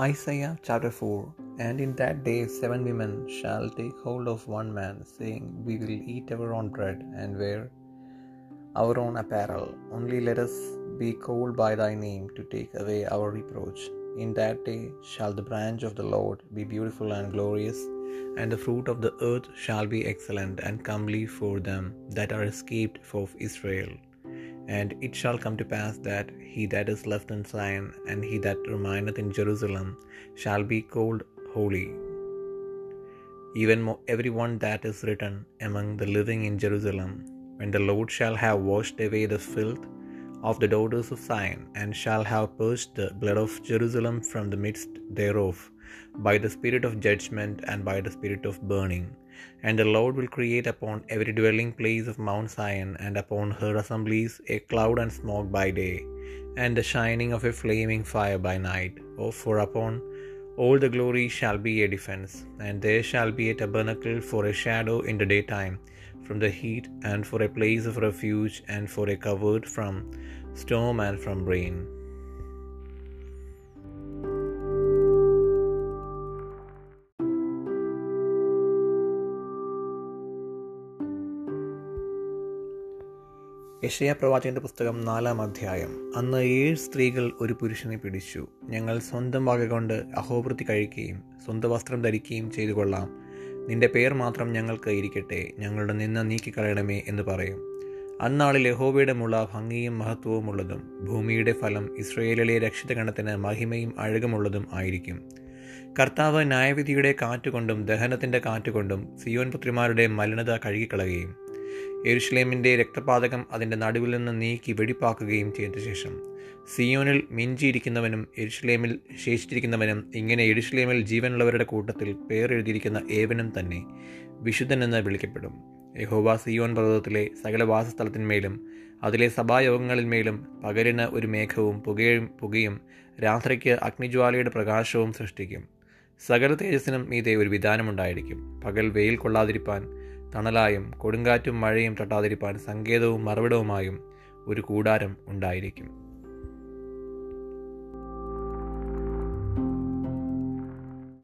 Isaiah chapter 4 And in that day seven women shall take hold of one man, saying, We will eat our own bread and wear our own apparel. Only let us be called by thy name to take away our reproach. In that day shall the branch of the Lord be beautiful and glorious, and the fruit of the earth shall be excellent and comely for them that are escaped of Israel. And it shall come to pass that he that is left in Zion and he that remaineth in Jerusalem shall be called holy, even every one that is written among the living in Jerusalem. When the Lord shall have washed away the filth of the daughters of Zion, and shall have purged the blood of Jerusalem from the midst thereof, by the spirit of judgment and by the spirit of burning. And the Lord will create upon every dwelling place of Mount Zion and upon her assemblies a cloud and smoke by day, and the shining of a flaming fire by night. Oh, for upon all the glory shall be a defense, and there shall be a tabernacle for a shadow in the daytime from the heat, and for a place of refuge, and for a covert from storm and from rain. യശയ പ്രവാചകന്റെ പുസ്തകം നാലാം അധ്യായം. അന്ന് ഏഴ് സ്ത്രീകൾ ഒരു പുരുഷനെ പിടിച്ചു. ഞങ്ങൾ സ്വന്തം വക കൊണ്ട് അഹോവൃത്തി കഴിക്കുകയും സ്വന്തം വസ്ത്രം ധരിക്കുകയും ചെയ്തു കൊള്ളാം. നിന്റെ പേർ മാത്രം ഞങ്ങൾക്ക് ഇരിക്കട്ടെ. ഞങ്ങളുടെ നിന്ന് നീക്കിക്കളയണമേ എന്ന് പറയും. അന്നാളിൽ യഹോവയുടെ മുള ഭംഗിയും മഹത്വവും ഉള്ളതും ഭൂമിയുടെ ഫലം ഇസ്രയേലിലെ രക്ഷിതഗണത്തിന് മഹിമയും അഴകുമുള്ളതും ആയിരിക്കും. കർത്താവ് ന്യായവിധിയുടെ കാറ്റുകൊണ്ടും ദഹനത്തിന്റെ കാറ്റുകൊണ്ടും സിയോൻ പുത്രിമാരുടെ മലിനത കഴുകിക്കളയുകയും എരുഷലേമിന്റെ രക്തപാതകം അതിന്റെ നടുവിൽ നിന്ന് നീക്കി വെടിപ്പാക്കുകയും ചെയ്ത ശേഷം. സിയോനിൽ മിഞ്ചിയിരിക്കുന്നവനും എരുഷ്ലേമിൽ ശേഷിച്ചിരിക്കുന്നവനും ഇങ്ങനെ എരുഷ്ലേമിൽ ജീവനുള്ളവരുടെ കൂട്ടത്തിൽ പേരെഴുതിയിരിക്കുന്ന ഏവനും തന്നെ വിശുദ്ധനെന്ന് വിളിക്കപ്പെടും. യഹോവ സിയോൻ പർവതത്തിലെ സകല വാസസ്ഥലത്തിന്മേലും അതിലെ സഭായോഗങ്ങളിന്മേലും പകലിന് ഒരു മേഘവും പുകയും പുകയും രാത്രിക്ക് അഗ്നിജ്വാലയുടെ പ്രകാശവും സൃഷ്ടിക്കും. സകല തേജസ്സിനും മീതെ ഒരു വിധാനമുണ്ടായിരിക്കും. പകൽ വെയിൽ കൊള്ളാതിരിപ്പാൻ തണലായും കൊടുങ്കാറ്റും മഴയും തട്ടാതിരിപ്പാൻ സങ്കേതവും മറവിടവുമായും ഒരു കൂടാരം ഉണ്ടായിരിക്കും.